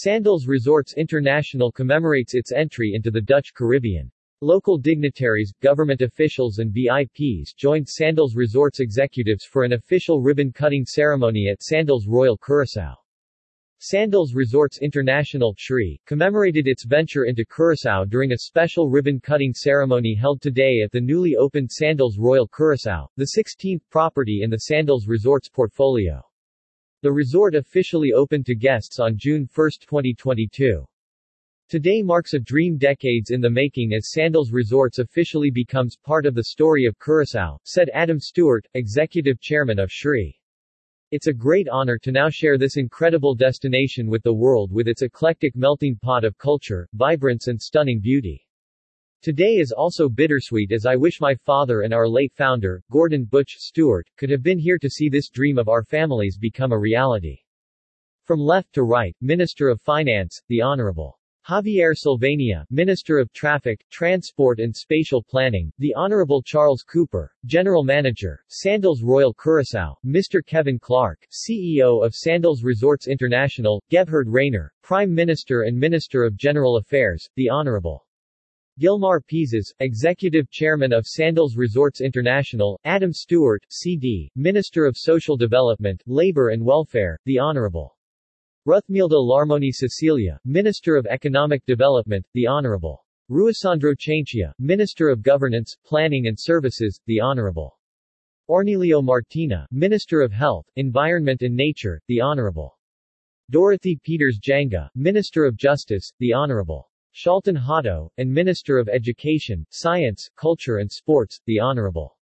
Sandals Resorts International commemorates its entry into the Dutch Caribbean. Local dignitaries, government officials and VIPs joined Sandals Resorts executives for an official ribbon-cutting ceremony at Sandals Royal Curaçao. Sandals Resorts International (SRI) commemorated its venture into Curaçao during a special ribbon-cutting ceremony held today at the newly opened Sandals Royal Curaçao, the 16th property in the Sandals Resorts portfolio. The resort officially opened to guests on June 1, 2022. Today marks a dream decades in the making as Sandals Resorts officially becomes part of the story of Curaçao, said Adam Stewart, executive chairman of SRI. It's a great honor to now share this incredible destination with the world with its eclectic melting pot of culture, vibrance and stunning beauty. Today is also bittersweet as I wish my father and our late founder, Gordon Butch Stewart, could have been here to see this dream of our families become a reality. From left to right, Minister of Finance, the Honorable Javier Silvania, Minister of Traffic, Transport and Spatial Planning, the Honorable Charles Cooper, General Manager, Sandals Royal Curaçao, Mr. Kevin Clark, CEO of Sandals Resorts International, Gebhard Rainer, Prime Minister and Minister of General Affairs, the Honorable Gilmar Pisas, Executive Chairman of Sandals Resorts International, Adam Stewart, CD, Minister of Social Development, Labor and Welfare, the Honorable. Ruthmilda Larmonie Cecilia, Minister of Economic Development, the Honorable. Ruisandro Cijntje, Minister of Governance, Planning and Services, the Honorable. Ornelio Martina, Minister of Health, Environment and Nature, the Honorable. Dorothy Pietersz Janga, Minister of Justice, the Honorable Shalton Hato, and Minister of Education, Science, Culture and Sports, the Honorable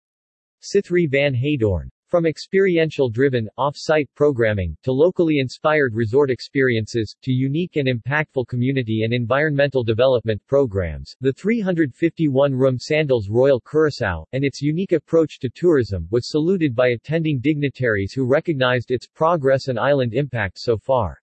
Sithree van Heydoorn. From experiential-driven, off-site programming, to locally inspired resort experiences, to unique and impactful community and environmental development programs, the 351-room Sandals Royal Curaçao, and its unique approach to tourism, was saluted by attending dignitaries who recognized its progress and island impact so far.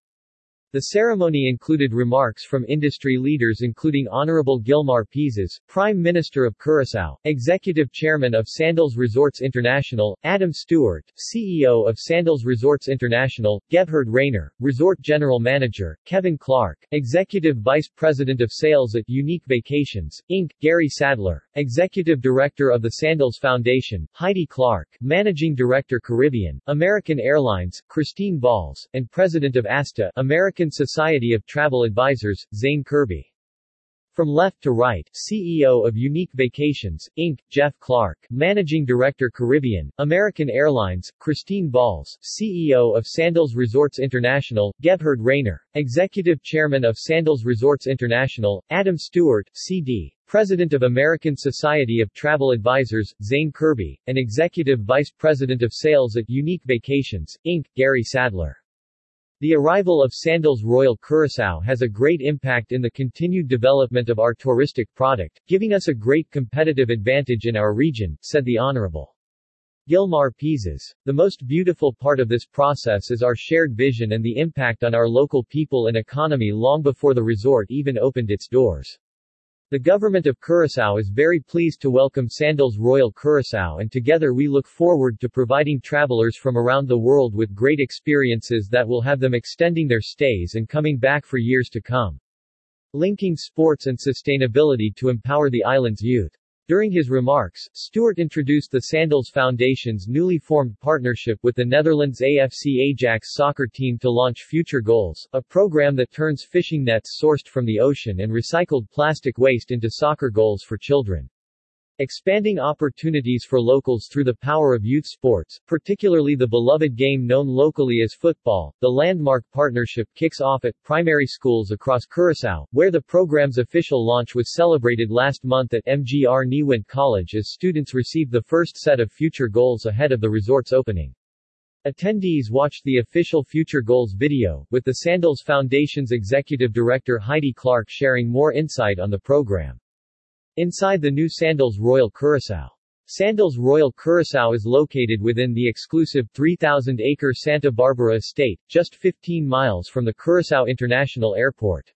The ceremony included remarks from industry leaders including Honorable Gilmar Pisas, Prime Minister of Curaçao, Executive Chairman of Sandals Resorts International, Adam Stewart, CEO of Sandals Resorts International, Gebhard Rainer, Resort General Manager, Kevin Clark, Executive Vice President of Sales at Unique Vacations, Inc., Gary Sadler, Executive Director of the Sandals Foundation, Heidi Clark, Managing Director Caribbean, American Airlines, Christine Balls, and President of ASTA, American American Society of Travel Advisors, Zane Kerby. From left to right, CEO of Unique Vacations, Inc., Jeff Clark, Managing Director Caribbean, American Airlines, Christine Balls, CEO of Sandals Resorts International, Gebhard Rainer, Executive Chairman of Sandals Resorts International, Adam Stewart, CD, President of American Society of Travel Advisors, Zane Kirby, and Executive Vice President of Sales at Unique Vacations, Inc., Gary Sadler. The arrival of Sandals Royal Curaçao has a great impact in the continued development of our touristic product, giving us a great competitive advantage in our region, said the Honorable Gilmar Pisas. The most beautiful part of this process is our shared vision and the impact on our local people and economy long before the resort even opened its doors. The government of Curaçao is very pleased to welcome Sandals Royal Curaçao and together we look forward to providing travelers from around the world with great experiences that will have them extending their stays and coming back for years to come. Linking sports and sustainability to empower the island's youth. During his remarks, Stewart introduced the Sandals Foundation's newly formed partnership with the Netherlands AFC Ajax soccer team to launch Future Goals, a program that turns fishing nets sourced from the ocean and recycled plastic waste into soccer goals for children. Expanding opportunities for locals through the power of youth sports, particularly the beloved game known locally as football, the landmark partnership kicks off at primary schools across Curaçao, where the program's official launch was celebrated last month at MGR Nieuwindt College as students received the first set of future goals ahead of the resort's opening. Attendees watched the official Future Goals video, with the Sandals Foundation's executive director Heidi Clark sharing more insight on the program. Inside the new Sandals Royal Curaçao. Sandals Royal Curaçao is located within the exclusive 3,000-acre Santa Barbara estate, just 15 miles from the Curaçao International Airport.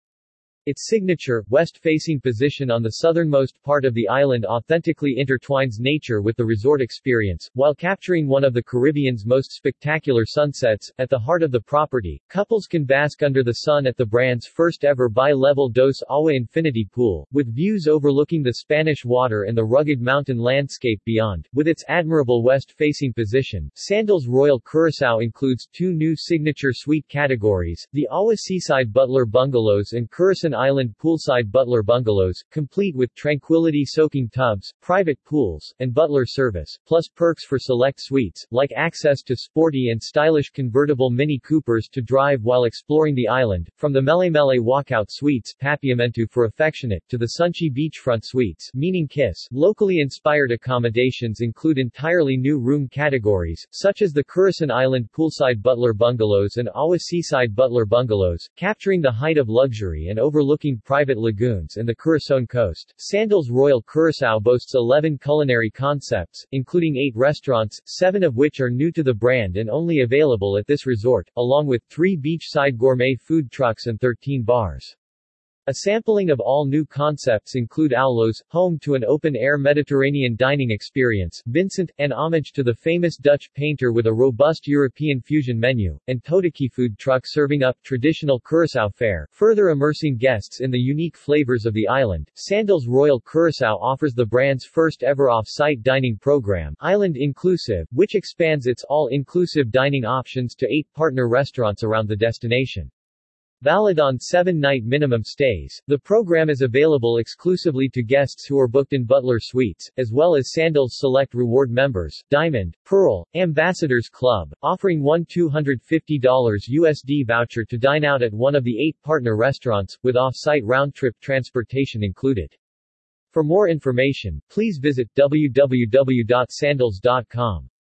Its signature, west-facing position on the southernmost part of the island authentically intertwines nature with the resort experience, while capturing one of the Caribbean's most spectacular sunsets. At the heart of the property, couples can bask under the sun at the brand's first-ever bi-level Dos Agua Infinity Pool, with views overlooking the Spanish water and the rugged mountain landscape beyond. With its admirable west-facing position, Sandals Royal Curacao includes two new signature suite categories, the Awa Seaside Butler Bungalows and Curacao Island poolside butler bungalows, complete with tranquility soaking tubs, private pools, and butler service, plus perks for select suites, like access to sporty and stylish convertible Mini Coopers to drive while exploring the island, from the Mele Mele walkout suites Papiamento for affectionate to the Sunchi beachfront suites meaning kiss. Locally inspired accommodations include entirely new room categories, such as the Curacao Island poolside butler bungalows and Awa Seaside butler bungalows, capturing the height of luxury and over overlooking private lagoons and the Curacao coast. Sandals Royal Curacao boasts 11 culinary concepts, including 8 restaurants, 7 of which are new to the brand and only available at this resort, along with 3 beachside gourmet food trucks and 13 bars. A sampling of all new concepts include Aulo's, home to an open-air Mediterranean dining experience, Vincent, an homage to the famous Dutch painter with a robust European fusion menu, and Totiki food truck serving up traditional Curaçao fare, further immersing guests in the unique flavors of the island. Sandals Royal Curaçao offers the brand's first ever off-site dining program, Island Inclusive, which expands its all-inclusive dining options to eight partner restaurants around the destination. Valid on seven-night minimum stays, the program is available exclusively to guests who are booked in Butler Suites, as well as Sandals Select Reward members, Diamond, Pearl, Ambassadors Club, offering one $250 USD voucher to dine out at one of the eight partner restaurants, with off-site round-trip transportation included. For more information, please visit www.sandals.com.